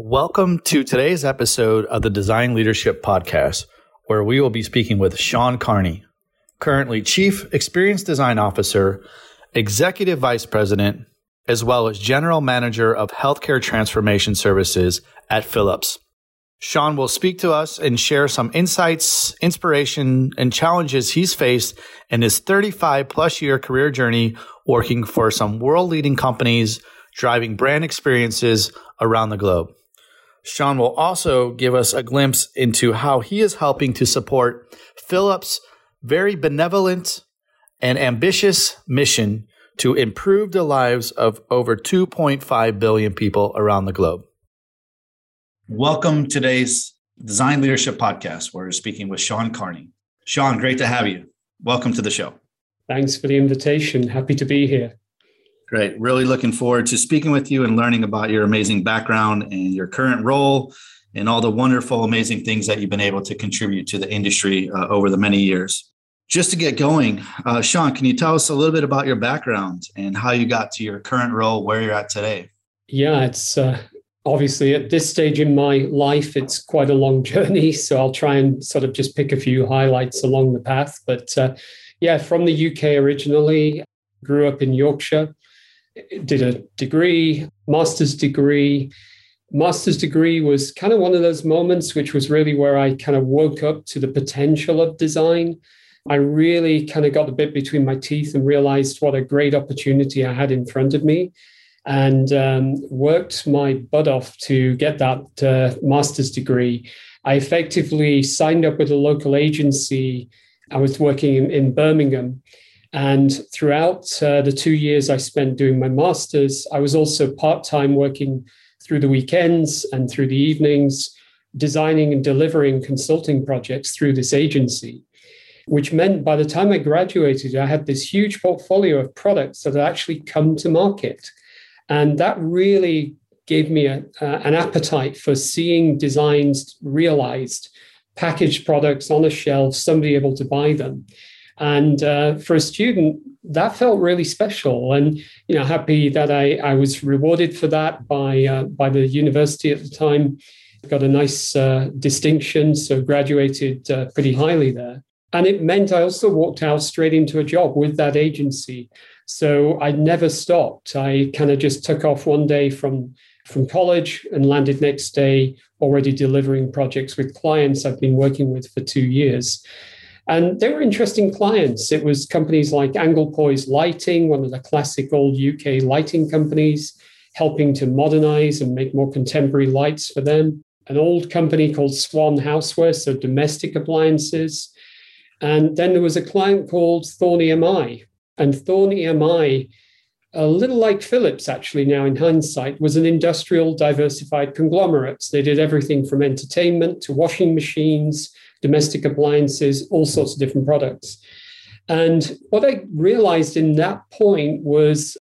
Welcome to today's episode of the Design Leadership Podcast, where we will be speaking with Sean Carney, currently Chief Experience Design Officer, Executive Vice President, as well as General Manager of Healthcare Transformation Services at Philips. Sean will speak to us and share some insights, inspiration, and challenges he's faced in his 35 plus year career journey working for some world leading companies, driving brand experiences around the globe. Sean will also give us a glimpse into how he is helping to support Philips' very benevolent and ambitious mission to improve the lives of over 2.5 billion people around the globe. Welcome to today's Design Leadership Podcast, where we're speaking with Sean Carney. Sean, great to have you. Welcome to the show. Thanks for the invitation. Happy to be here. Great. Really looking forward to speaking with you and learning about your amazing background and your current role and all the wonderful, amazing things that you've been able to contribute to the industry uh, over the many years. Just to get going, uh, Sean, can you tell us a little bit about your background and how you got to your current role, where you're at today? Yeah, it's uh, obviously at this stage in my life, it's quite a long journey. So I'll try and sort of just pick a few highlights along the path. But uh, yeah, from the UK originally, grew up in Yorkshire did a degree, master's degree. Master's degree was kind of one of those moments which was really where I kind of woke up to the potential of design. I really kind of got the bit between my teeth and realized what a great opportunity I had in front of me and um, worked my butt off to get that uh, master's degree. I effectively signed up with a local agency. I was working in, in Birmingham and throughout uh, the two years I spent doing my master's, I was also part time working through the weekends and through the evenings, designing and delivering consulting projects through this agency, which meant by the time I graduated, I had this huge portfolio of products that had actually come to market. And that really gave me a, uh, an appetite for seeing designs realized, packaged products on a shelf, somebody able to buy them. And uh, for a student, that felt really special. And you know, happy that I, I was rewarded for that by uh, by the university at the time. Got a nice uh, distinction, so graduated uh, pretty highly there. And it meant I also walked out straight into a job with that agency. So I never stopped. I kind of just took off one day from from college and landed next day already delivering projects with clients I've been working with for two years. And they were interesting clients. It was companies like Anglepoise Lighting, one of the classic old UK lighting companies, helping to modernize and make more contemporary lights for them. An old company called Swan Houseware, so domestic appliances. And then there was a client called Thorn EMI. And Thorn EMI, a little like Philips, actually, now in hindsight, was an industrial diversified conglomerate. They did everything from entertainment to washing machines domestic appliances, all sorts of different products. And what I realized in that point was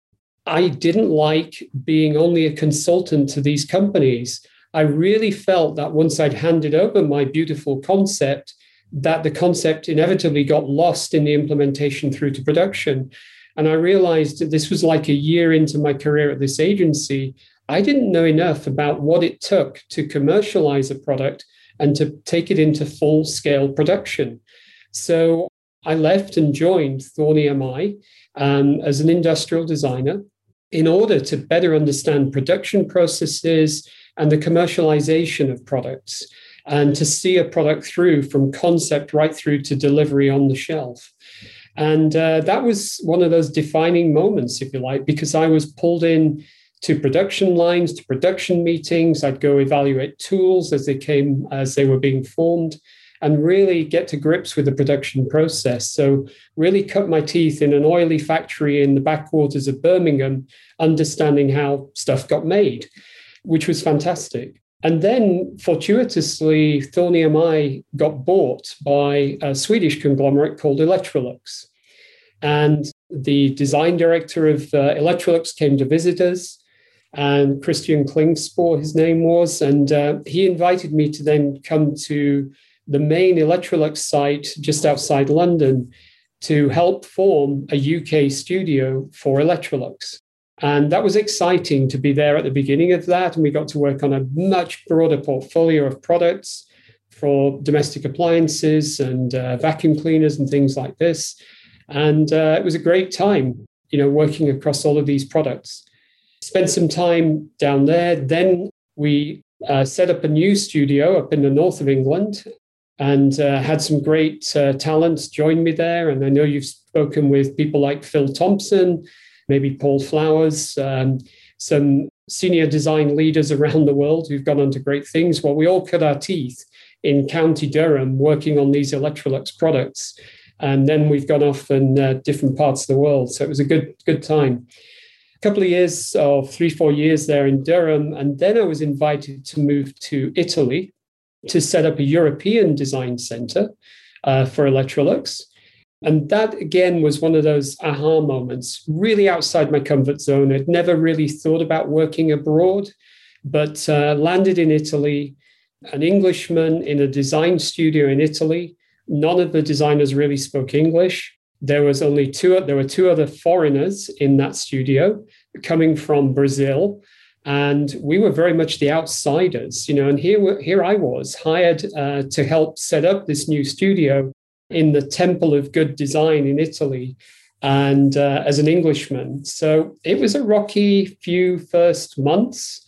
I didn't like being only a consultant to these companies. I really felt that once I'd handed over my beautiful concept, that the concept inevitably got lost in the implementation through to production. And I realized that this was like a year into my career at this agency. I didn't know enough about what it took to commercialize a product and to take it into full scale production. So I left and joined Thorn EMI um, as an industrial designer in order to better understand production processes and the commercialization of products and to see a product through from concept right through to delivery on the shelf. And uh, that was one of those defining moments, if you like, because I was pulled in to production lines, to production meetings. I'd go evaluate tools as they came, as they were being formed, and really get to grips with the production process. So, really cut my teeth in an oily factory in the backwaters of Birmingham, understanding how stuff got made, which was fantastic. And then, fortuitously, Thorn EMI got bought by a Swedish conglomerate called Electrolux. And the design director of uh, Electrolux came to visit us and Christian Klingspor, his name was. And uh, he invited me to then come to the main Electrolux site just outside London to help form a UK studio for Electrolux. And that was exciting to be there at the beginning of that. And we got to work on a much broader portfolio of products for domestic appliances and uh, vacuum cleaners and things like this. And uh, it was a great time, you know, working across all of these products. Spent some time down there. Then we uh, set up a new studio up in the north of England and uh, had some great uh, talents join me there. And I know you've spoken with people like Phil Thompson, maybe Paul Flowers, um, some senior design leaders around the world who've gone on to great things. Well, we all cut our teeth in County Durham working on these Electrolux products. And then we've gone off in uh, different parts of the world. So it was a good, good time. Couple of years, or three, four years there in Durham. And then I was invited to move to Italy to set up a European design center uh, for Electrolux. And that again was one of those aha moments, really outside my comfort zone. I'd never really thought about working abroad, but uh, landed in Italy, an Englishman in a design studio in Italy. None of the designers really spoke English. There was only two. There were two other foreigners in that studio, coming from Brazil, and we were very much the outsiders, you know. And here, here I was hired uh, to help set up this new studio in the Temple of Good Design in Italy and uh, as an Englishman. So it was a rocky few first months.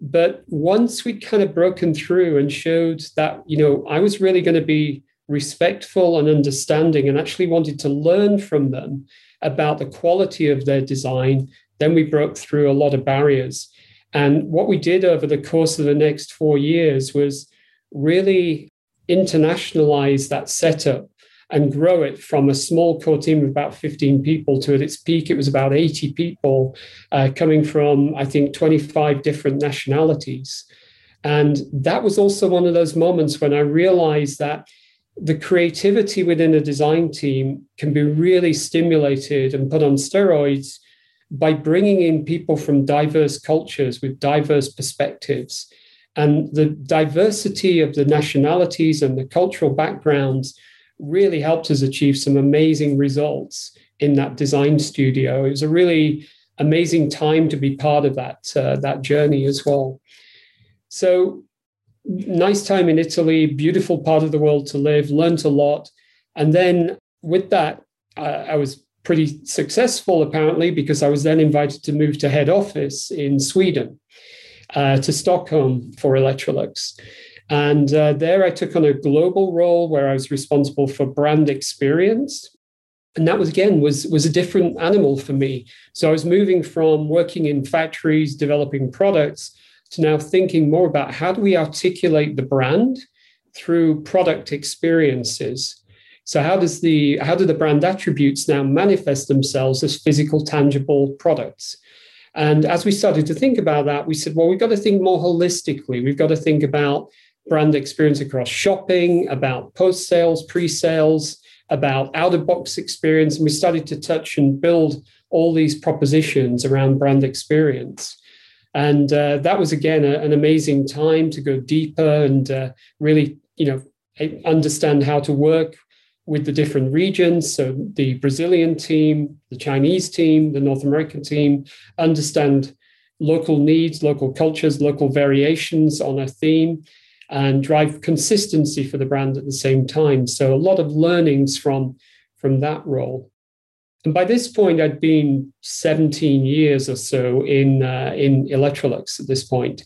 But once we'd kind of broken through and showed that, you know, I was really going to be respectful and understanding and actually wanted to learn from them about the quality of their design, then we broke through a lot of barriers. And what we did over the course of the next four years was really internationalize that setup and grow it from a small core team of about 15 people to at its peak, it was about 80 people uh, coming from, I think, 25 different nationalities. And that was also one of those moments when I realized that the creativity within a design team can be really stimulated and put on steroids by bringing in people from diverse cultures with diverse perspectives. And the diversity of the nationalities and the cultural backgrounds really helped us achieve some amazing results in that design studio. It was a really amazing time to be part of that uh, that journey as well. So nice time in Italy, beautiful part of the world to live, learned a lot, and then with that, uh, I was pretty successful apparently because I was then invited to move to head office in Sweden, uh, to Stockholm for Electrolux. And uh, there I took on a global role where I was responsible for brand experience. And that was again was, was a different animal for me. So I was moving from working in factories, developing products, to now thinking more about how do we articulate the brand through product experiences. So how does the how do the brand attributes now manifest themselves as physical, tangible products? And as we started to think about that, we said, well, we've got to think more holistically. We've got to think about brand experience across shopping, about post sales, pre sales, about out of box experience. And we started to touch and build all these propositions around brand experience. And uh, that was, again, a, an amazing time to go deeper and uh, really, you know, understand how to work with the different regions. So the Brazilian team, the Chinese team, the North American team, understand local needs, local cultures, local variations on a theme, and drive consistency for the brand at the same time. So a lot of learnings from, from that role. And by this point, I'd been 17 years or so in, uh, in Electrolux at this point.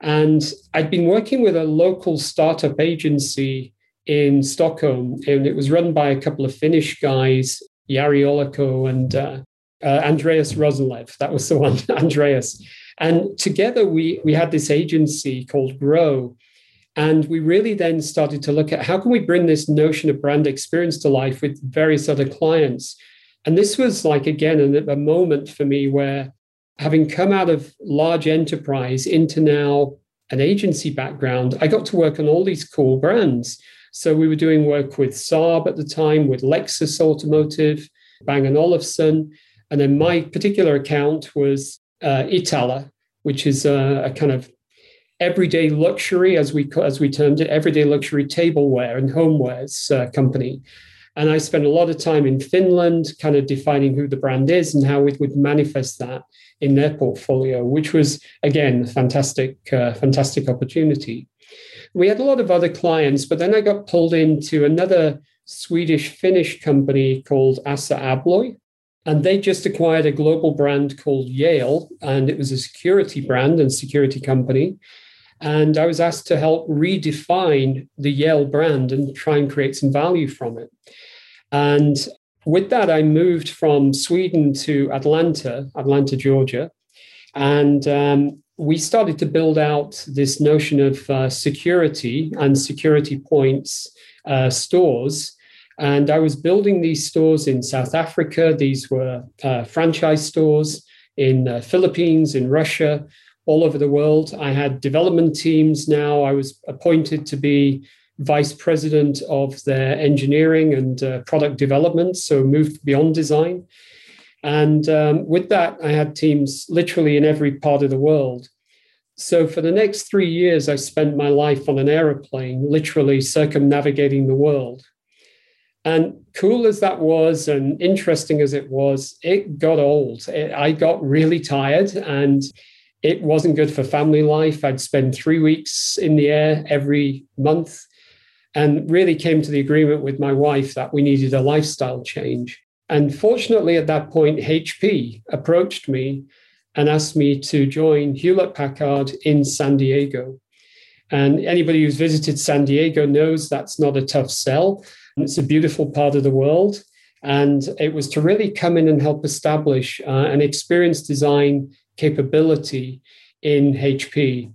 And I'd been working with a local startup agency in Stockholm, and it was run by a couple of Finnish guys, Jari Olako and uh, uh, Andreas Rosenlev. That was the one, Andreas. And together we, we had this agency called Grow, and we really then started to look at how can we bring this notion of brand experience to life with various other clients. And this was like, again, a, a moment for me where having come out of large enterprise into now an agency background, I got to work on all these cool brands. So we were doing work with Saab at the time, with Lexus Automotive, Bang & Olufsen. And then my particular account was uh, Iittala, which is a, a kind of everyday luxury, as we as we termed it, everyday luxury tableware and homewares uh, company. And I spent a lot of time in Finland, kind of defining who the brand is and how it would manifest that in their portfolio, which was again a fantastic, uh, fantastic opportunity. We had a lot of other clients, but then I got pulled into another Swedish Finnish company called Assa Abloy. And they just acquired a global brand called Yale, and it was a security brand and security company. And I was asked to help redefine the Yale brand and try and create some value from it. And with that, I moved from Sweden to Atlanta, Atlanta, Georgia. And um, we started to build out this notion of uh, security and security points uh, stores. And I was building these stores in South Africa. These were uh, franchise stores in uh, Philippines, in Russia, all over the world. I had development teams now. I was appointed to be vice president of their engineering and uh, product development, so moved beyond design. And um, with that, I had teams literally in every part of the world. So for the next three years, I spent my life on an aeroplane, literally circumnavigating the world. And cool as that was, and interesting as it was, it got old. It, I got really tired, and it wasn't good for family life. I'd spend three weeks in the air every month and really came to the agreement with my wife that we needed a lifestyle change. And fortunately, at that point, HP approached me and asked me to join Hewlett Packard in San Diego. And anybody who's visited San Diego knows that's not a tough sell. It's a beautiful part of the world. And it was to really come in and help establish uh, an experience design capability in HP.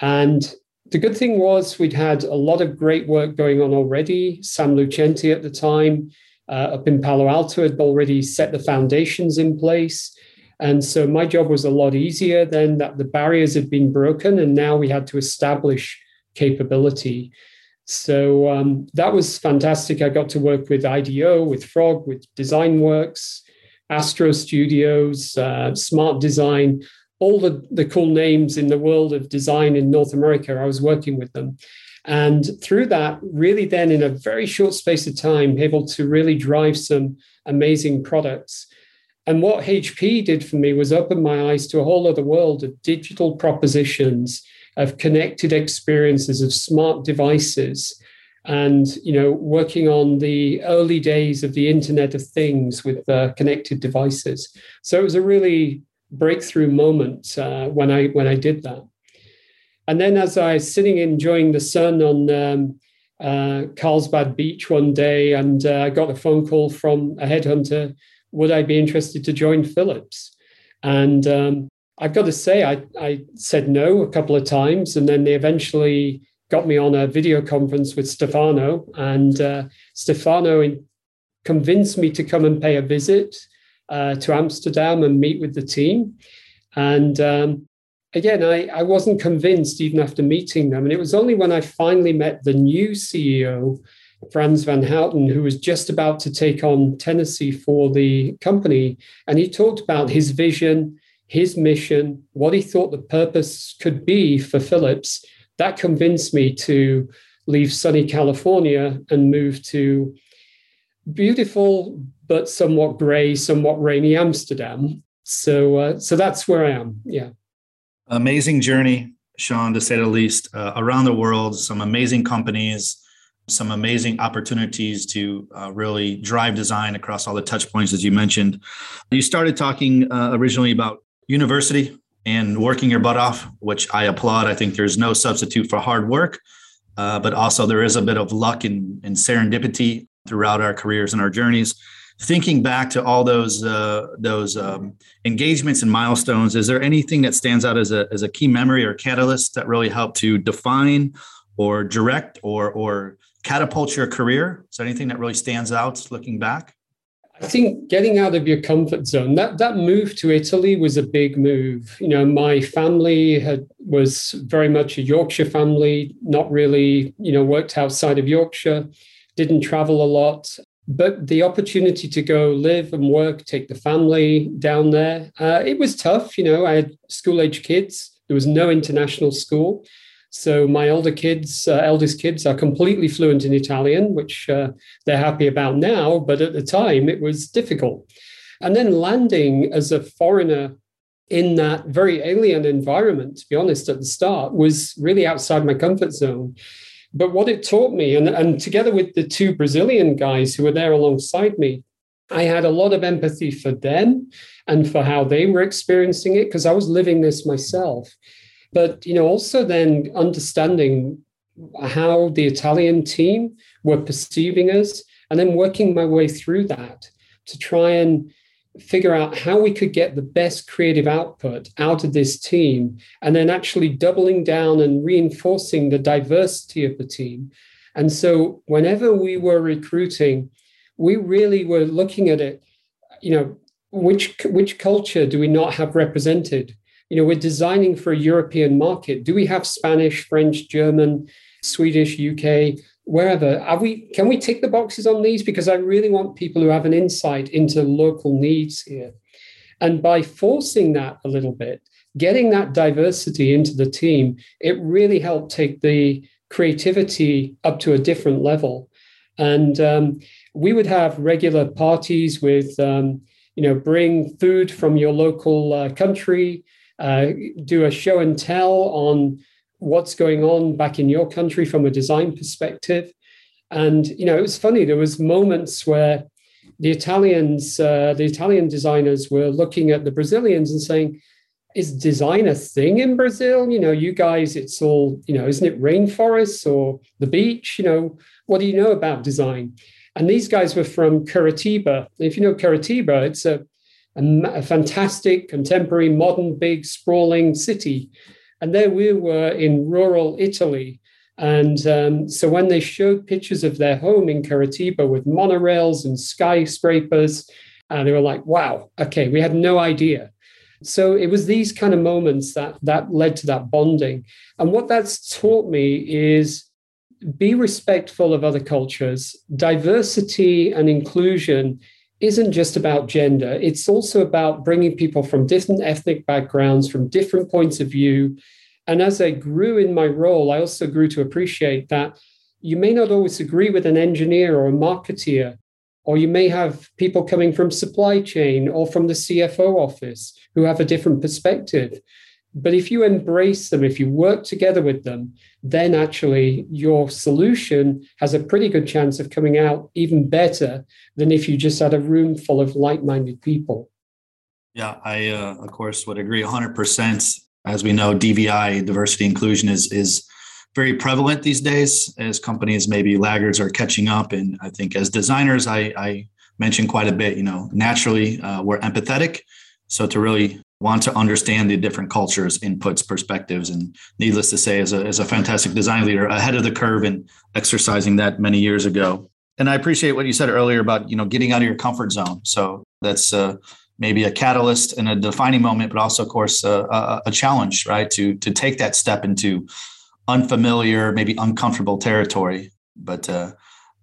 And the good thing was we'd had a lot of great work going on already. Sam Lucente at the time uh, up in Palo Alto had already set the foundations in place. And so my job was a lot easier then that the barriers had been broken and now we had to establish capability. So um, that was fantastic. I got to work with IDEO, with Frog, with DesignWorks, Astro Studios, uh, Smart Design, all the, the cool names in the world of design in North America. I was working with them. And through that, really, then in a very short space of time, able to really drive some amazing products. And what HP did for me was open my eyes to a whole other world of digital propositions, of connected experiences, of smart devices, and you know, working on the early days of the Internet of Things with uh, connected devices. So it was a really breakthrough moment uh, when I when I did that. And then as I was sitting enjoying the sun on um, uh, Carlsbad Beach one day, and uh, I got a phone call from a headhunter, would I be interested to join Philips? And um, I've got to say, I, I said no a couple of times, and then they eventually got me on a video conference with Stefano, and uh, Stefano convinced me to come and pay a visit uh, to Amsterdam and meet with the team. And um, again, I, I wasn't convinced even after meeting them. And it was only when I finally met the new CEO, Frans van Houten, who was just about to take on Tennessee for the company. And he talked about his vision, his mission, what he thought the purpose could be for Philips. That convinced me to leave sunny California and move to beautiful but somewhat grey, somewhat rainy Amsterdam. So, uh, so that's where I am. Yeah. Amazing journey, Sean, to say the least, uh, around the world. Some amazing companies, some amazing opportunities to uh, really drive design across all the touch points, as you mentioned. You started talking uh, originally about university and working your butt off, which I applaud. I think there's no substitute for hard work. Uh, but also there is a bit of luck and, and serendipity throughout our careers and our journeys. Thinking back to all those uh, those um, engagements and milestones, is there anything that stands out as a as a key memory or catalyst that really helped to define or direct or or catapult your career? Is there anything that really stands out looking back? I think getting out of your comfort zone, that, that move to Italy was a big move. You know, my family had was very much a Yorkshire family, not really, you know, worked outside of Yorkshire didn't travel a lot. But the opportunity to go live and work, take the family down there, uh, it was tough. You know, I had school age kids. There was no international school. So my older kids, uh, eldest kids, are completely fluent in Italian, which uh, they're happy about now. But at the time, it was difficult. And then landing as a foreigner in that very alien environment, to be honest, at the start, was really outside my comfort zone. But what it taught me, and, and together with the two Brazilian guys who were there alongside me, I had a lot of empathy for them and for how they were experiencing it because I was living this myself. But you know, also then understanding how the Italian team were perceiving us, and then working my way through that to try and figure out how we could get the best creative output out of this team, and then actually doubling down and reinforcing the diversity of the team. And so, whenever we were recruiting, we really were looking at it, you know, which which culture do we not have represented? You know, we're designing for a European market. Do we have Spanish, French, German, Swedish, UK, wherever? Are we can we tick the boxes on these? Because I really want people who have an insight into local needs here. And by forcing that a little bit, getting that diversity into the team, it really helped take the creativity up to a different level. And um, we would have regular parties with, um, you know, bring food from your local uh, country, uh, do a show and tell on what's going on back in your country from a design perspective. And you know, it was funny. There was moments where the Italians, uh, the Italian designers, were looking at the Brazilians and saying, "Is design a thing in Brazil? You know, you guys, it's all you know. Isn't it rainforests or the beach? You know, what do you know about design?" And these guys were from Curitiba. If you know Curitiba, it's a, a, a fantastic, contemporary, modern, big, sprawling city. And there we were in rural Italy. And um, so when they showed pictures of their home in Curitiba with monorails and skyscrapers, uh, they were like, wow, okay, we had no idea. So it was these kind of moments that that led to that bonding. And what that's taught me is be respectful of other cultures. Diversity and inclusion isn't just about gender, it's also about bringing people from different ethnic backgrounds, from different points of view. And as I grew in my role, I also grew to appreciate that you may not always agree with an engineer or a marketeer, or you may have people coming from supply chain or from the CFO office who have a different perspective. But if you embrace them, if you work together with them, then actually your solution has a pretty good chance of coming out even better than if you just had a room full of like minded people. Yeah, I, uh, of course, would agree 100%. As we know, DVI, diversity inclusion, is, is very prevalent these days as companies, maybe laggards, are catching up. And I think as designers, I, I mentioned quite a bit, you know, naturally, uh, we're empathetic. So to really want to understand the different cultures, inputs, perspectives. And needless to say, as a, as a fantastic design leader, ahead of the curve and exercising that many years ago. And I appreciate what you said earlier about, you know, getting out of your comfort zone. So that's uh, maybe a catalyst and a defining moment, but also, of course, uh, a, a challenge, right? To, to take that step into unfamiliar, maybe uncomfortable territory. But uh,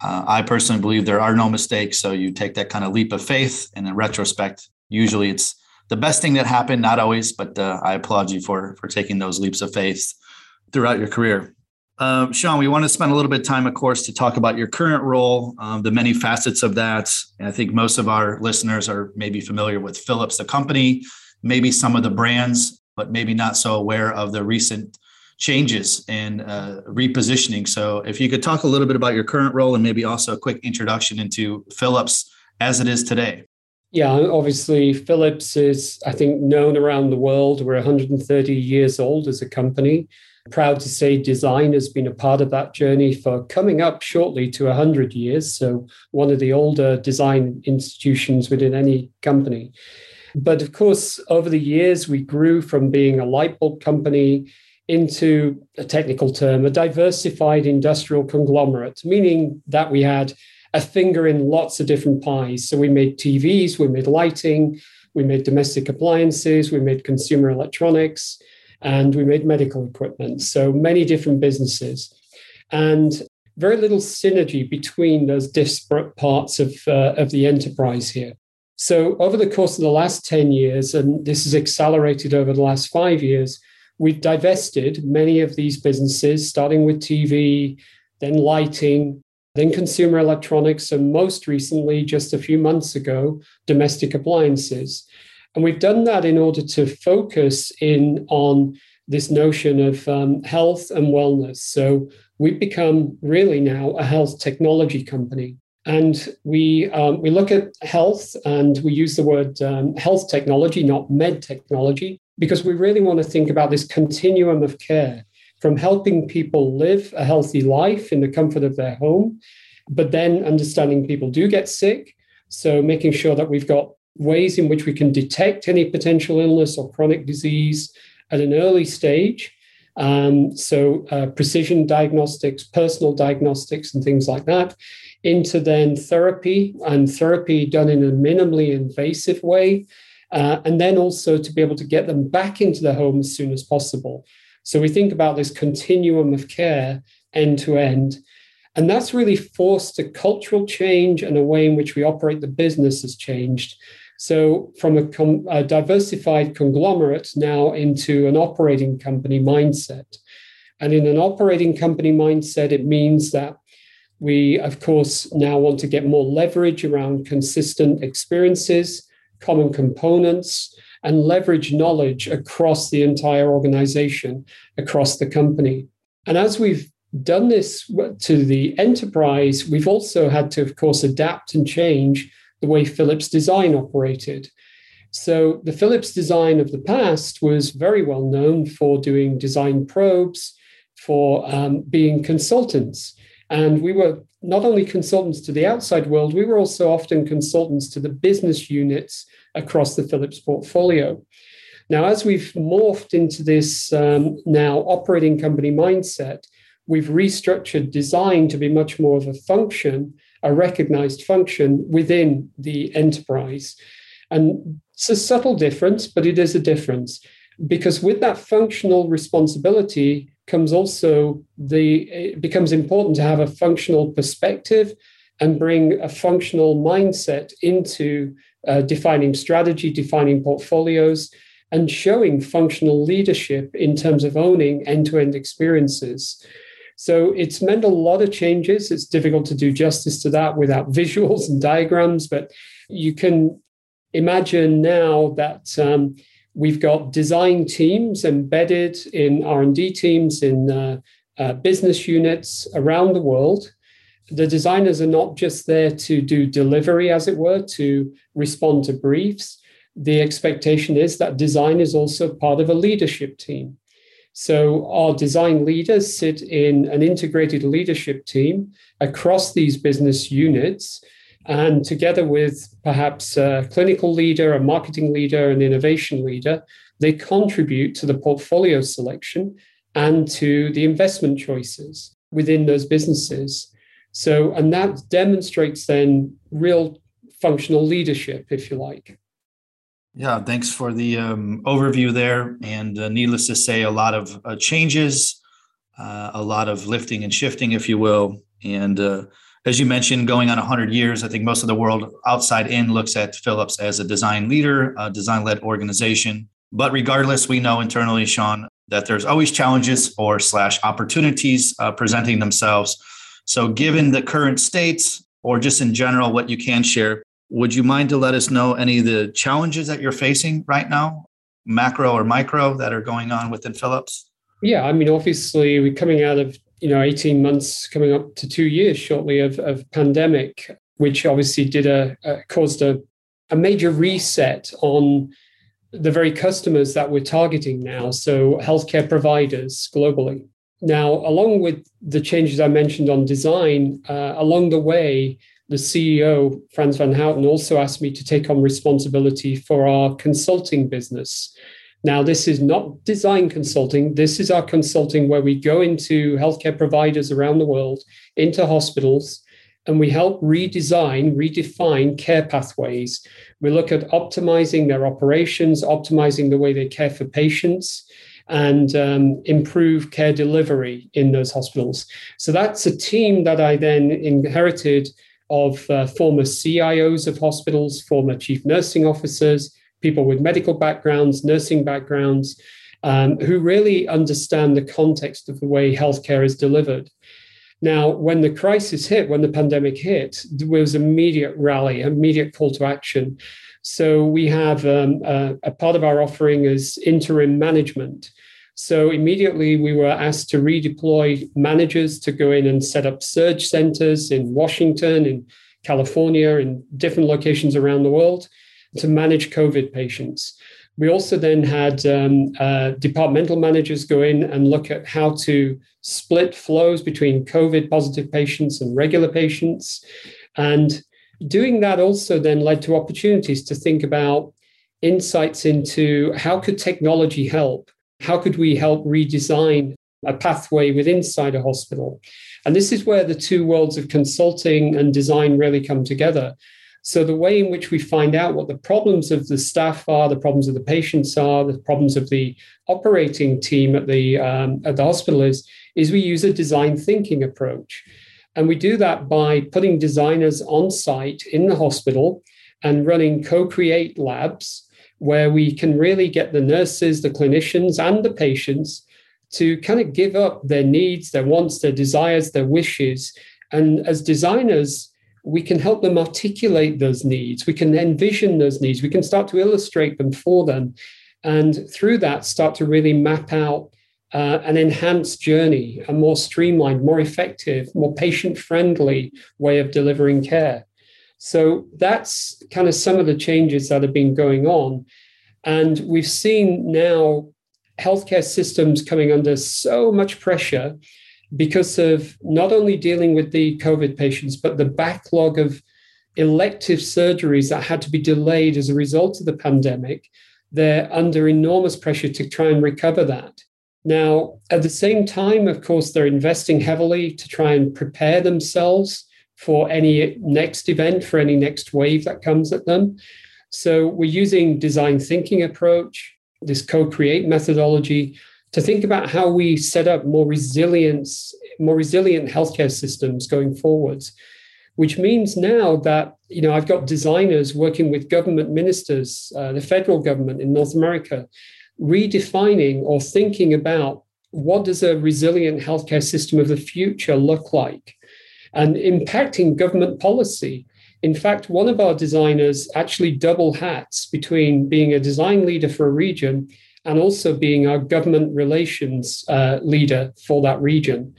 uh, I personally believe there are no mistakes. So you take that kind of leap of faith, and in retrospect, usually it's the best thing that happened. Not always, but uh, I applaud you for for taking those leaps of faith throughout your career. Um, Sean, we want to spend a little bit of time, of course, to talk about your current role, um, the many facets of that. And I think most of our listeners are maybe familiar with Philips, the company, maybe some of the brands, but maybe not so aware of the recent changes and uh, repositioning. So, if you could talk a little bit about your current role and maybe also a quick introduction into Philips as it is today. Yeah, obviously, Philips is, I think, known around the world. We're 130 years old as a company. Proud to say design has been a part of that journey for coming up shortly to 100 years. So, one of the older design institutions within any company. But of course, over the years, we grew from being a light bulb company into a technical term, a diversified industrial conglomerate, meaning that we had a finger in lots of different pies. So we made TVs, we made lighting, we made domestic appliances, we made consumer electronics, and we made medical equipment. So many different businesses. And very little synergy between those disparate parts of, uh, of the enterprise here. So, over the course of the last 10 years, and this has accelerated over the last five years, we've divested many of these businesses, starting with TV, then lighting, then consumer electronics, and most recently, just a few months ago, domestic appliances. And we've done that in order to focus in on this notion of um, health and wellness. So we've become really now a health technology company. And we, um, we look at health and we use the word um, health technology, not med technology, because we really want to think about this continuum of care from helping people live a healthy life in the comfort of their home, but then understanding people do get sick. So making sure that we've got ways in which we can detect any potential illness or chronic disease at an early stage. Um, so uh, precision diagnostics, personal diagnostics, and things like that, into then therapy and therapy done in a minimally invasive way. Uh, and then also to be able to get them back into the home as soon as possible. So we think about this continuum of care end to end. And that's really forced a cultural change and a way in which we operate the business has changed. So from a, com- a diversified conglomerate now into an operating company mindset. And in an operating company mindset, it means that we, of course, now want to get more leverage around consistent experiences, common components, and leverage knowledge across the entire organization, across the company. And as we've done this to the enterprise, we've also had to, of course, adapt and change the way Philips design operated. So, the Philips design of the past was very well known for doing design probes, for um, being consultants. And we were not only consultants to the outside world, we were also often consultants to the business units across the Philips portfolio. Now, as we've morphed into this um, now operating company mindset, we've restructured design to be much more of a function, a recognized function within the enterprise. And it's a subtle difference, but it is a difference because with that functional responsibility comes also the it becomes important to have a functional perspective and bring a functional mindset into uh, defining strategy, defining portfolios, and showing functional leadership in terms of owning end to end experiences. So it's meant a lot of changes. It's difficult to do justice to that without visuals and diagrams, but you can imagine now that um, we've got design teams embedded in R&D teams in uh, uh, business units around the world the designers are not just there to do delivery, as it were, to respond to briefs. The expectation is that design is also part of a leadership team. So, our design leaders sit in an integrated leadership team across these business units. And together with perhaps a clinical leader, a marketing leader, an innovation leader, they contribute to the portfolio selection and to the investment choices within those businesses. So, and that demonstrates then real functional leadership, if you like. Yeah, thanks for the um, overview there. And uh, needless to say, a lot of uh, changes, uh, a lot of lifting and shifting, if you will. And uh, as you mentioned, going on 100 years, I think most of the world outside in looks at Philips as a design leader, a design led organization. But regardless, we know internally, Sean, that there's always challenges or slash opportunities uh, presenting themselves so, given the current states, or just in general, what you can share, would you mind to let us know any of the challenges that you're facing right now, macro or micro, that are going on within Philips? Yeah, I mean, obviously, we're coming out of you know 18 months, coming up to two years shortly of, of pandemic, which obviously did a, a caused a, a major reset on the very customers that we're targeting now. So, healthcare providers globally. Now, along with the changes I mentioned on design, uh, along the way, the CEO, frans van Houten, also asked me to take on responsibility for our consulting business. Now, this is not design consulting. This is our consulting where we go into healthcare providers around the world, into hospitals, and we help redesign, redefine care pathways. We look at optimizing their operations, optimizing the way they care for patients, and um, improve care delivery in those hospitals. So that's a team that I then inherited of uh, former CIOs of hospitals, former chief nursing officers, people with medical backgrounds, nursing backgrounds. um, who really understand the context of the way healthcare is delivered. Now, when the crisis hit, when the pandemic hit, there was immediate rally, immediate call to action. So we have um, a, a part of our offering is interim management. So immediately we were asked to redeploy managers to go in and set up surge centers in Washington, in California, in different locations around the world to manage COVID patients. We also then had um, uh, departmental managers go in and look at how to split flows between COVID positive patients and regular patients. And doing that also then led to opportunities to think about insights into how could technology help? How could we help redesign a pathway within inside a hospital? And this is where the two worlds of consulting and design really come together. So the way in which we find out what the problems of the staff are, the problems of the patients are, the problems of the operating team at the um, at the hospital is, is we use a design thinking approach, and we do that by putting designers on site in the hospital and running co-create labs where we can really get the nurses, the clinicians, and the patients to kind of give up their needs, their wants, their desires, their wishes, and as designers we can help them articulate those needs. We can envision those needs. We can start to illustrate them for them. And through that, start to really map out uh, an enhanced journey, a more streamlined, more effective, more patient friendly way of delivering care. So that's kind of some of the changes that have been going on. And we've seen now healthcare systems coming under so much pressure because of not only dealing with the COVID patients, but the backlog of elective surgeries that had to be delayed as a result of the pandemic. They're under enormous pressure to try and recover that. Now, at the same time, of course, they're investing heavily to try and prepare themselves for any next event, for any next wave that comes at them. So we're using design thinking approach, this co-create methodology to think about how we set up more resilience, more resilient healthcare systems going forwards, which means now that you know I've got designers working with government ministers, uh, the federal government in North America, redefining or thinking about what does a resilient healthcare system of the future look like, and impacting government policy. In fact, one of our designers actually double hats between being a design leader for a region and also being our government relations uh, leader for that region,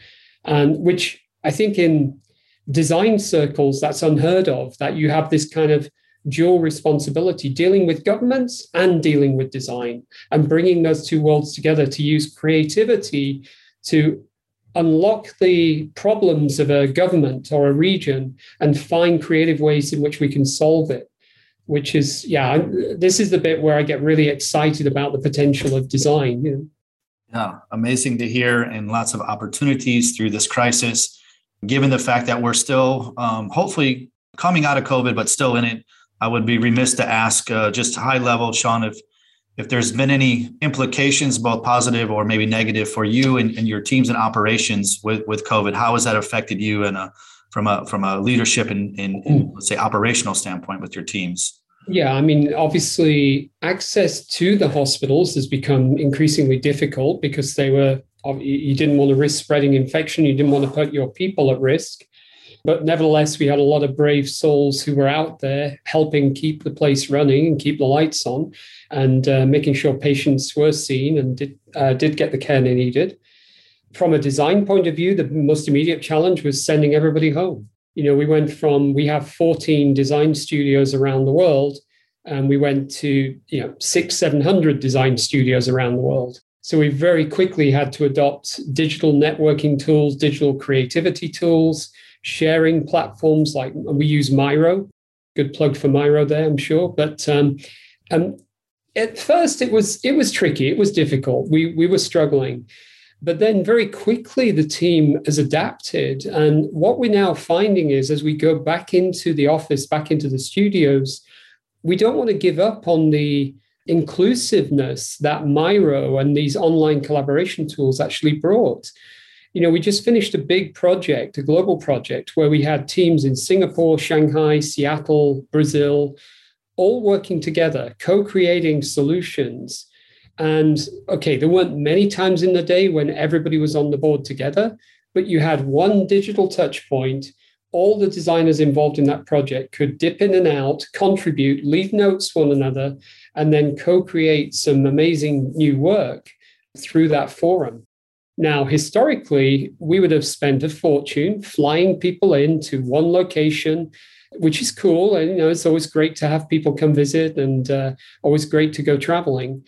and which I think in design circles that's unheard of that you have this kind of dual responsibility dealing with governments and dealing with design and bringing those two worlds together to use creativity to unlock the problems of a government or a region and find creative ways in which we can solve it which is yeah this is the bit where i get really excited about the potential of design you know? yeah amazing to hear and lots of opportunities through this crisis given the fact that we're still um, hopefully coming out of covid but still in it. I would be remiss to ask uh, just high level sean if if there's been any implications both positive or maybe negative for you and, and your teams and operations with, with covid. How has that affected you and from a from a leadership and, in, in, let's say operational standpoint with your teams yeah, I mean, obviously, access to the hospitals has become increasingly difficult because they were, you didn't want to risk spreading infection, you didn't want to put your people at risk. But nevertheless, we had a lot of brave souls who were out there helping keep the place running and keep the lights on and uh, making sure patients were seen and did, uh, did get the care they needed. From a design point of view, the most immediate challenge was sending everybody home you know, we went from we have 14 design studios around the world, and we went to you know six, seven hundred design studios around the world. So we very quickly had to adopt digital networking tools, digital creativity tools, sharing platforms like we use Miro. Good plug for Miro there, I'm sure. But um, um, at first, it was it was tricky. It was difficult. We we were struggling. But then very quickly, the team has adapted. And what we're now finding is as we go back into the office, back into the studios, we don't want to give up on the inclusiveness that Miro and these online collaboration tools actually brought. You know, we just finished a big project, a global project, where we had teams in Singapore, Shanghai, Seattle, Brazil, all working together, co creating solutions And okay, there weren't many times in the day when everybody was on the board together, but you had one digital touch point. All the designers involved in that project could dip in and out, contribute, leave notes to one another, and then co create some amazing new work through that forum. Now, historically, we would have spent a fortune flying people into one location, which is cool. And, you know, it's always great to have people come visit and uh, always great to go traveling.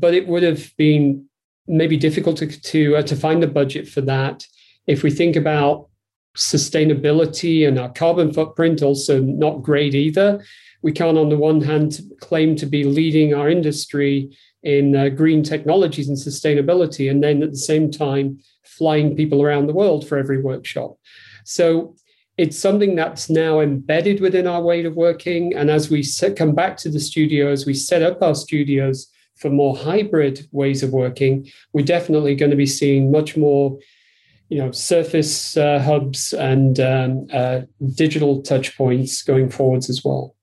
But it would have been maybe difficult to, to, uh, to find the budget for that. If we think about sustainability and our carbon footprint, also not great either. We can't, on the one hand, claim to be leading our industry in uh, green technologies and sustainability, and then at the same time flying people around the world for every workshop. So it's something that's now embedded within our way of working. And as we set, come back to the studio, as we set up our studios for more hybrid ways of working, we're definitely going to be seeing much more, you know, surface uh, hubs and um, uh, digital touch points going forwards as well.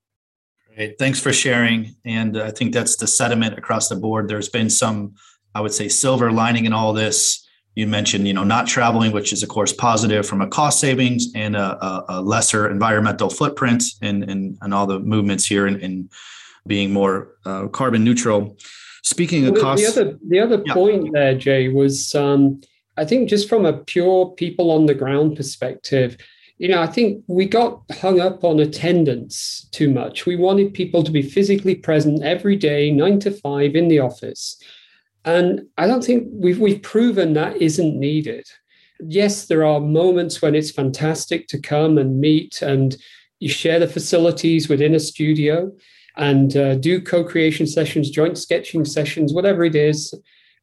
Great. Thanks for sharing. And I think that's the sentiment across the board. There's been some, I would say, silver lining in all this. You mentioned, you know, not traveling, which is of course positive from a cost savings and a, a, lesser environmental footprint, and and, and all the movements here in, in being more uh, carbon neutral. Speaking of cost, the other the other yeah. point there, Jay, was um, I think just from a pure people on the ground perspective, you know, I think we got hung up on attendance too much. We wanted people to be physically present every day, nine to five in the office. And I don't think we've, we've proven that isn't needed. Yes, there are moments when it's fantastic to come and meet and you share the facilities within a studio and uh, do co creation sessions, joint sketching sessions, whatever it is.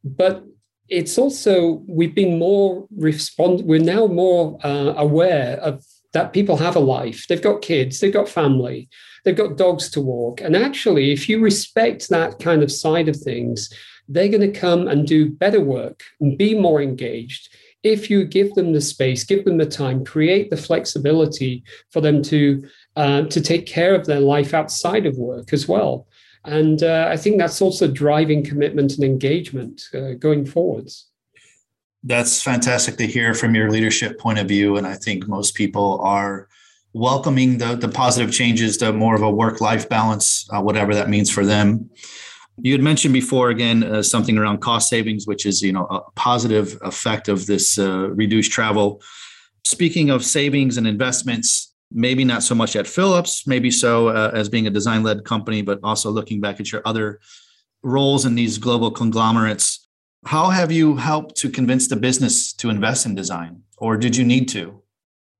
But it's also we've been more respond we're now more uh, aware of that people have a life. They've got kids they've got family they've got dogs to walk. And actually if you respect that kind of side of things they're going to come and do better work and be more engaged. If you give them the space give them the time create the flexibility for them to uh, to take care of their life outside of work as well and uh, I think that's also driving commitment and engagement uh, going forwards. That's fantastic to hear from your leadership point of view. And I think most people are welcoming the, the positive changes to more of a work life balance, uh, whatever that means for them. You had mentioned before again uh, something around cost savings, which is you know a positive effect of this uh, reduced travel. Speaking of savings and investments, maybe not so much at Philips, maybe so uh, as being a design led company, but also looking back at your other roles in these global conglomerates. How have you helped to convince the business to invest in design, or did you need to?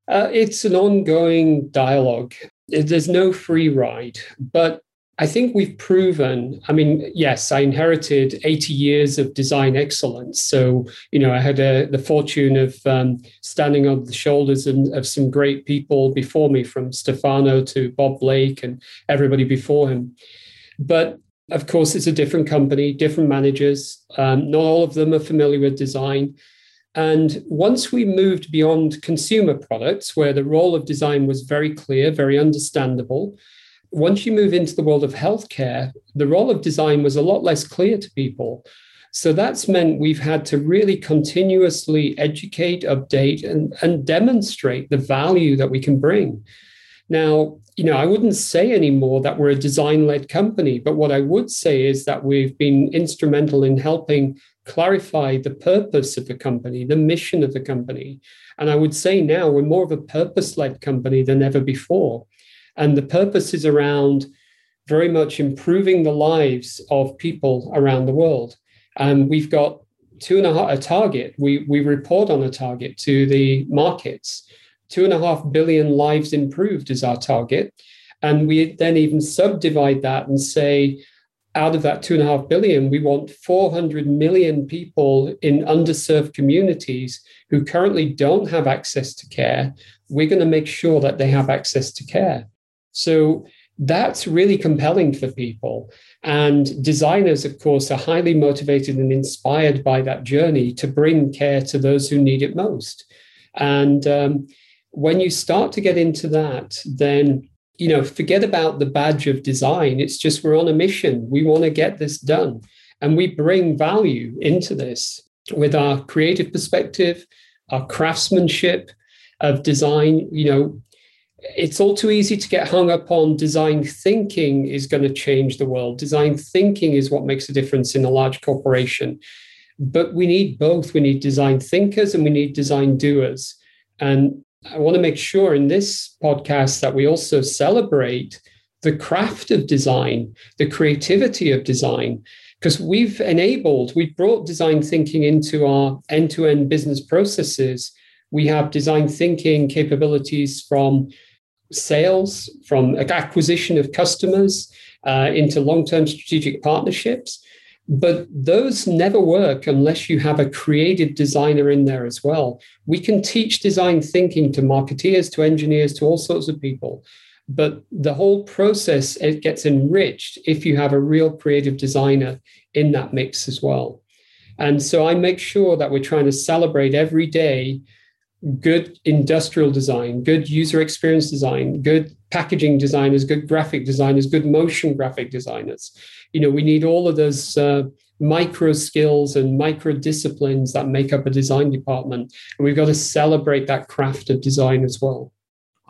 Uh, it's an ongoing dialogue. There's no free ride, but I think we've proven. I mean, yes, I inherited 80 years of design excellence. So, you know, I had a, the fortune of um, standing on the shoulders of, of some great people before me, from Stefano to Bob Blaich and everybody before him. But of course, it's a different company, different managers. Um, not all of them are familiar with design. And once we moved beyond consumer products, where the role of design was very clear, very understandable, once you move into the world of healthcare, the role of design was a lot less clear to people. So that's meant we've had to really continuously educate, update, and, and demonstrate the value that we can bring. Now, you know, I wouldn't say anymore that we're a design led company, but what I would say is that we've been instrumental in helping clarify the purpose of the company, the mission of the company. And I would say now we're more of a purpose led company than ever before. And the purpose is around very much improving the lives of people around the world. And we've got two and a half a target. We we report on a target to the markets. Two and a half billion lives improved is our target. And we then even subdivide that and say, out of that two and a half billion, we want 400 million people in underserved communities who currently don't have access to care. We're going to make sure that they have access to care. So that's really compelling for people. And designers, of course, are highly motivated and inspired by that journey to bring care to those who need it most. And um, when you start to get into that, then you know, forget about the badge of design. It's just we're on a mission. We want to get this done. And we bring value into this with our creative perspective, our craftsmanship of design. You know, it's all too easy to get hung up on design thinking is going to change the world. Design thinking is what makes a difference in a large corporation. But we need both. We need design thinkers and we need design doers. And I want to make sure in this podcast that we also celebrate the craft of design, the creativity of design, because we've enabled, we've brought design thinking into our end to end business processes. We have design thinking capabilities from sales, from acquisition of customers uh, into long term strategic partnerships. But those never work unless you have a creative designer in there as well. We can teach design thinking to marketeers, to engineers, to all sorts of people. But the whole process it gets enriched if you have a real creative designer in that mix as well. And so I make sure that we're trying to celebrate every day good industrial design, good user experience design, good packaging designers, good graphic designers, good motion graphic designers. You know, we need all of those uh, micro skills and micro disciplines that make up a design department. And we've got to celebrate that craft of design as well.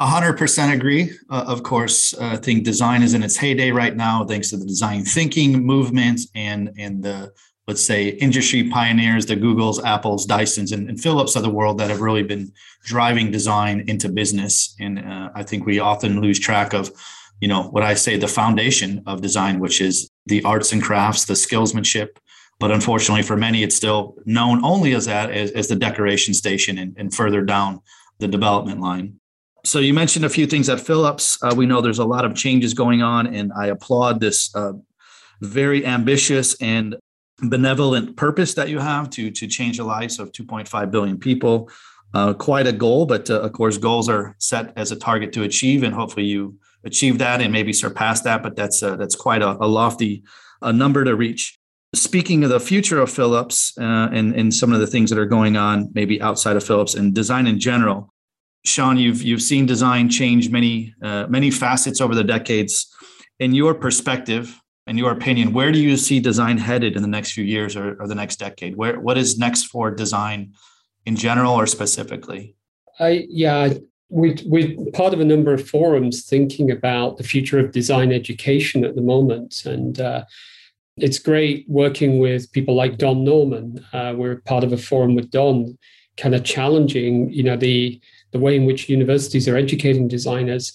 100% agree. Uh, of course, uh, I think design is in its heyday right now, thanks to the design thinking movement and, and the let's say industry pioneers the googles apples dysons and, and, philips of the world that have really been driving design into business. And uh, i think we often lose track of you know what i say the foundation of design which is the arts and crafts the skillsmanship. But unfortunately for many it's still known only as that as, as the decoration station and, and, further down the development line. So you mentioned a few things at philips. Uh, we know there's a lot of changes going on and i applaud this uh, very ambitious and benevolent purpose that you have to to change the lives of 2.5 billion people. Uh, quite a goal, but uh, of course, goals are set as a target to achieve, and hopefully you achieve that and maybe surpass that. But that's uh, that's quite a, a lofty uh, number to reach. Speaking of the future of Philips uh, and and some of the things that are going on, maybe outside of Philips and design in general, Sean, you've you've seen design change many uh, many facets over the decades. In your perspective, in your opinion, where do you see design headed in the next few years or, or the next decade? Where what is next for design in general or specifically? I yeah, we we're part of a number of forums thinking about the future of design education at the moment, and uh, it's great working with people like Don Norman. Uh, we're part of a forum with Don, kind of challenging you know the the way in which universities are educating designers,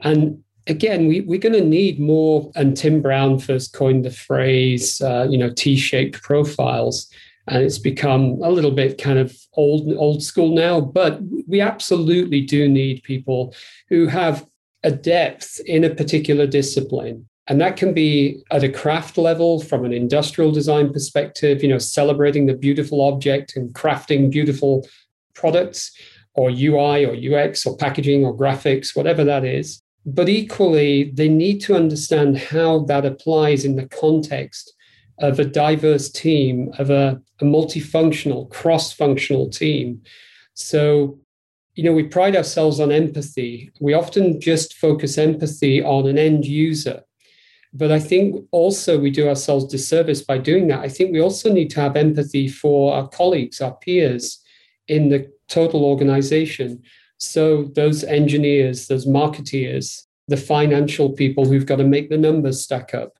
and again, we, we're going to need more. And Tim Brown first coined the phrase, uh, you know, T-shaped profiles, and it's become a little bit kind of old old school now. But we absolutely do need people who have a depth in a particular discipline. And that can be at a craft level from an industrial design perspective, you know, celebrating the beautiful object and crafting beautiful products or UI or UX or packaging or graphics, whatever that is. But equally, they need to understand how that applies in the context of a diverse team, of a, a multifunctional, cross functional team. So, you know, we pride ourselves on empathy. We often just focus empathy on an end user. But I think also we do ourselves disservice by doing that. I think we also need to have empathy for our colleagues, our peers in the total organization. So those engineers, those marketeers, the financial people who've got to make the numbers stack up,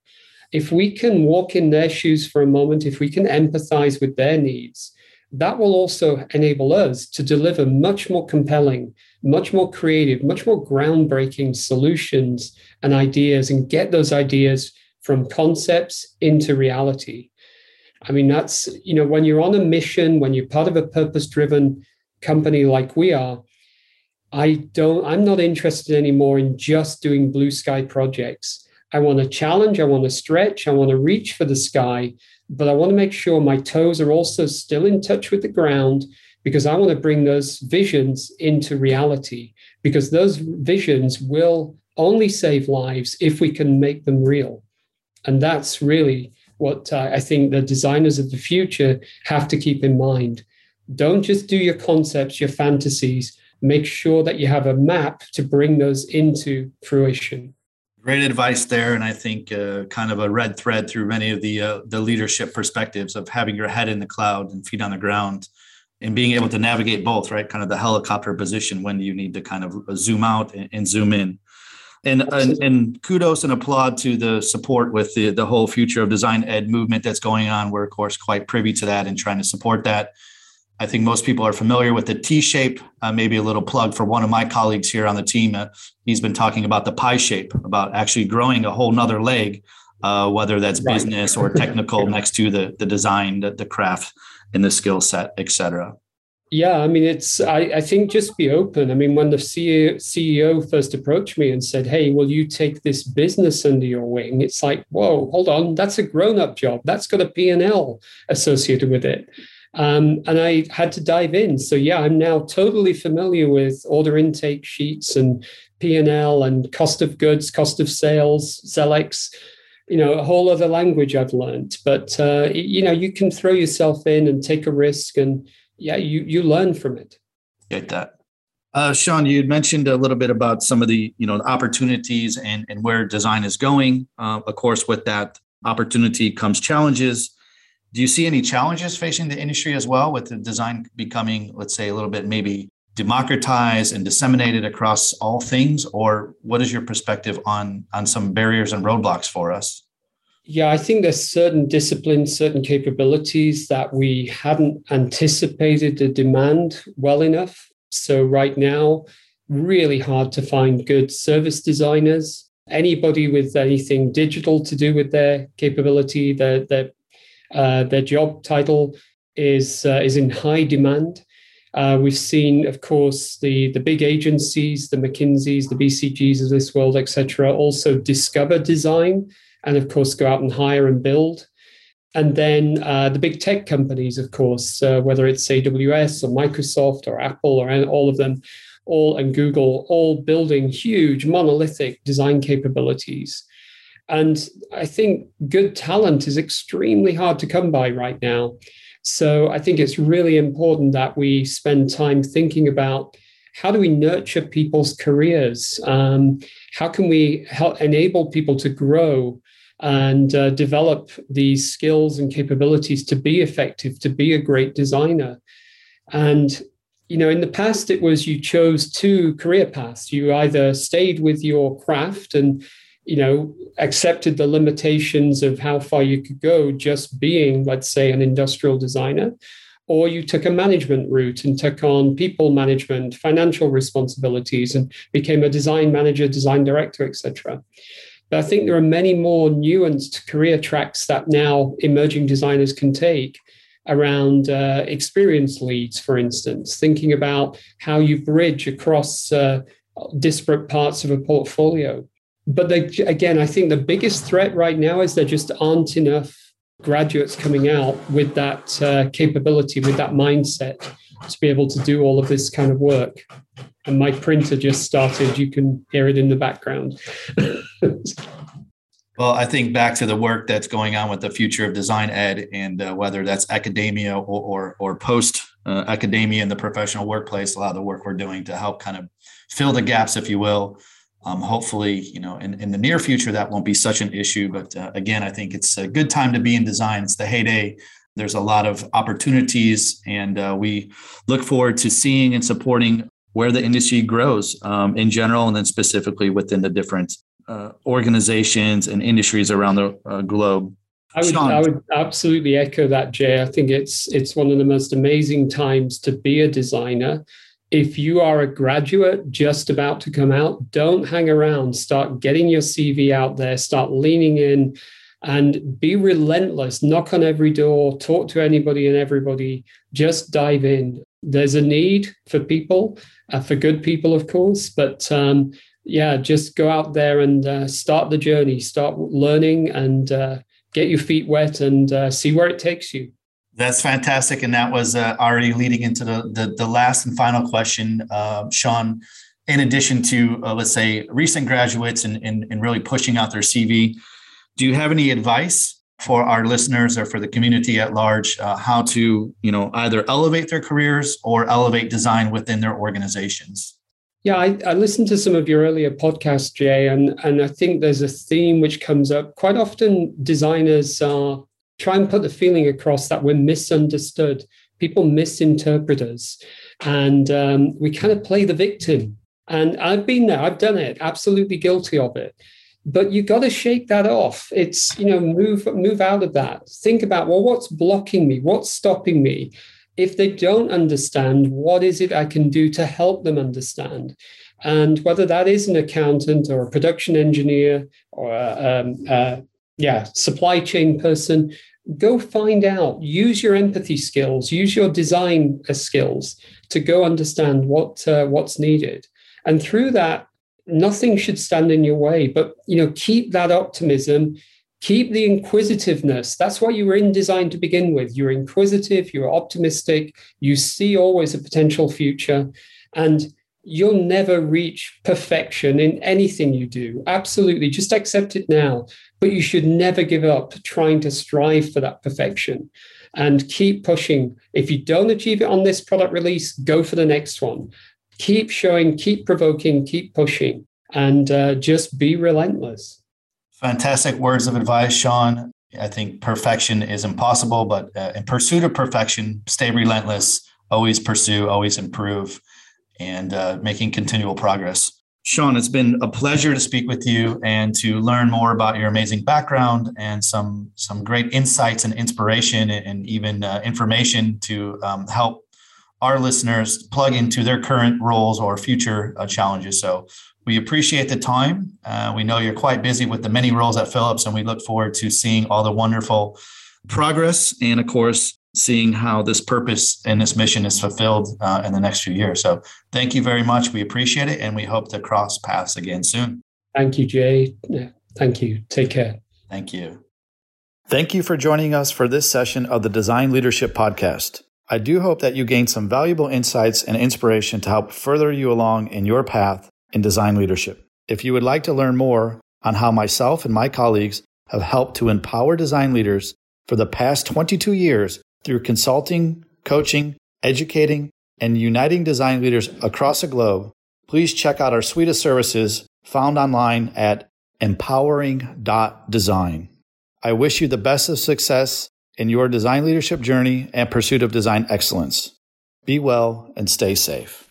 if we can walk in their shoes for a moment, if we can empathize with their needs, that will also enable us to deliver much more compelling, much more creative, much more groundbreaking solutions and ideas and get those ideas from concepts into reality. I mean, that's, you know, when you're on a mission, when you're part of a purpose driven company like we are, I don't, I'm not interested anymore in just doing blue sky projects. I want to challenge, I want to stretch, I want to reach for the sky, but I want to make sure my toes are also still in touch with the ground because I want to bring those visions into reality because those visions will only save lives if we can make them real. And that's really what uh, I think the designers of the future have to keep in mind. Don't just do your concepts, your fantasies, make sure that you have a map to bring those into fruition. Great advice there, and I think uh, kind of a red thread through many of the uh, the leadership perspectives of having your head in the cloud and feet on the ground, and being able to navigate both. Right, kind of the helicopter position when you need to kind of zoom out and, and zoom in. And, and, and kudos and applaud to the support with the the whole future of design ed movement that's going on. We're of course quite privy to that and trying to support that. I think most people are familiar with the T shape. Uh, maybe a little plug for one of my colleagues here on the team. Uh, he's been talking about the pie shape, about actually growing a whole nother leg, uh, whether that's right. business or technical next to the the design, the, the craft, and the skill set, etc. Yeah, I mean, it's, I, I think just be open. I mean, when the CEO, CEO first approached me and said, Hey, will you take this business under your wing? It's like, whoa, hold on. That's a grown up job. That's got a P&L associated with it. Um, and I had to dive in. So yeah, I'm now totally familiar with order intake sheets and P&L and cost of goods, cost of sales, Zelex, you know, a whole other language I've learned. But, uh, you know, you can throw yourself in and take a risk and, yeah, you you learn from it. Get that. Uh, Sean, you mentioned a little bit about some of the you know opportunities and and where design is going. Uh, of course, with that opportunity comes challenges. Do you see any challenges facing the industry as well, with the design becoming, let's say, a little bit maybe democratized and disseminated across all things, or what is your perspective on on some barriers and roadblocks for us? Yeah, I think there's certain disciplines, certain capabilities that we hadn't anticipated the demand well enough. So, right now, really hard to find good service designers. Anybody with anything digital to do with their capability, their their uh, their job title is uh, is in high demand. Uh, we've seen, of course, the the big agencies, the McKinseys, the BCGs of this world, etc., also discover design and of course go out and hire and build. And then uh, the big tech companies, of course, uh, whether it's AWS or Microsoft or Apple or all of them, all and Google, all building huge monolithic design capabilities. And I think good talent is extremely hard to come by right now. So I think it's really important that we spend time thinking about how do we nurture people's careers? Um, how can we help enable people to grow and uh, develop these skills and capabilities to be effective, to be a great designer. And you know, in the past, it was you chose two career paths. You either stayed with your craft and you know accepted the limitations of how far you could go just being let's say an industrial designer or you took a management route and took on people management financial responsibilities and became a design manager design director etc but I think there are many more nuanced career tracks that now emerging designers can take around uh, experience leads, for instance, thinking about how you bridge across uh, disparate parts of a portfolio. But they, again, I think the biggest threat right now is there just aren't enough graduates coming out with that uh, capability, with that mindset to be able to do all of this kind of work and my printer just started. You can hear it in the background. well, I think back to the work that's going on with the future of design ed, and uh, whether that's academia or or, or post uh, academia in the professional workplace, a lot of the work we're doing to help kind of fill the gaps, if you will. Um, hopefully, you know, in, in the near future, that won't be such an issue. But uh, again, I think it's a good time to be in design. It's the heyday there's a lot of opportunities, and uh, we look forward to seeing and supporting where the industry grows um, in general, and then specifically within the different uh, organizations and industries around the uh, globe. I would, I would absolutely echo that, Jay. I think it's it's one of the most amazing times to be a designer. If you are a graduate just about to come out, don't hang around. Start getting your CV out there. Start leaning in and be relentless. Knock on every door. Talk to anybody and everybody. Just dive in. There's a need for people, uh, for good people, of course, but um, yeah, just go out there and uh, start the journey, start learning, and uh, get your feet wet and uh, see where it takes you. That's fantastic, and that was uh, already leading into the, the, the last and final question, uh, Sean. In addition to let's say recent graduates and, and and really pushing out their CV, do you have any advice for our listeners or for the community at large uh, how to you know either elevate their careers or elevate design within their organizations Yeah, I, I, listened to some of your earlier podcasts, Jay, and, and I think there's a theme which comes up. Quite often, designers are try and put the feeling across that we're misunderstood. People misinterpret us, and um, we kind of play the victim. And I've been there, I've done it, absolutely guilty of it. But you've got to shake that off. It's, you know, move move out of that. Think about, well, what's blocking me? What's stopping me? if they don't understand, what is it I can do to help them understand? And whether that is an accountant or a production engineer or a, um, a yeah, supply chain person, go find out. Use your empathy skills, use your design skills to go understand what uh, what's needed. And through that, nothing should stand in your way. But you know, keep that optimism keep the inquisitiveness. That's what you were in design to begin with. You're inquisitive, you're optimistic, you see always a potential future, and you'll never reach perfection in anything you do. Absolutely. Just accept it now. But you should never give up trying to strive for that perfection and keep pushing. If you don't achieve it on this product release, go for the next one. Keep showing, keep provoking, keep pushing, and uh, just be relentless. Fantastic words of advice, Sean. I think perfection is impossible, but uh, in pursuit of perfection, stay relentless, always pursue, always improve, and uh, making continual progress. Sean, it's been a pleasure to speak with you and to learn more about your amazing background and some some great insights and inspiration and even uh, information to um, help our listeners plug into their current roles or future uh, challenges. So we appreciate the time. Uh, we know you're quite busy with the many roles at Philips, and we look forward to seeing all the wonderful progress and, of course, seeing how this purpose and this mission is fulfilled uh, in the next few years. So, thank you very much. We appreciate it, and we hope to cross paths again soon. Thank you, Jay. Thank you. Take care. Thank you. Thank you for joining us for this session of the Design Leadership Podcast. I do hope that you gained some valuable insights and inspiration to help further you along in your path in design leadership. If you would like to learn more on how myself and my colleagues have helped to empower design leaders for the past 22 years through consulting, coaching, educating, and uniting design leaders across the globe, please check out our suite of services found online at empowering.design. I wish you the best of success in your design leadership journey and pursuit of design excellence. Be well and stay safe.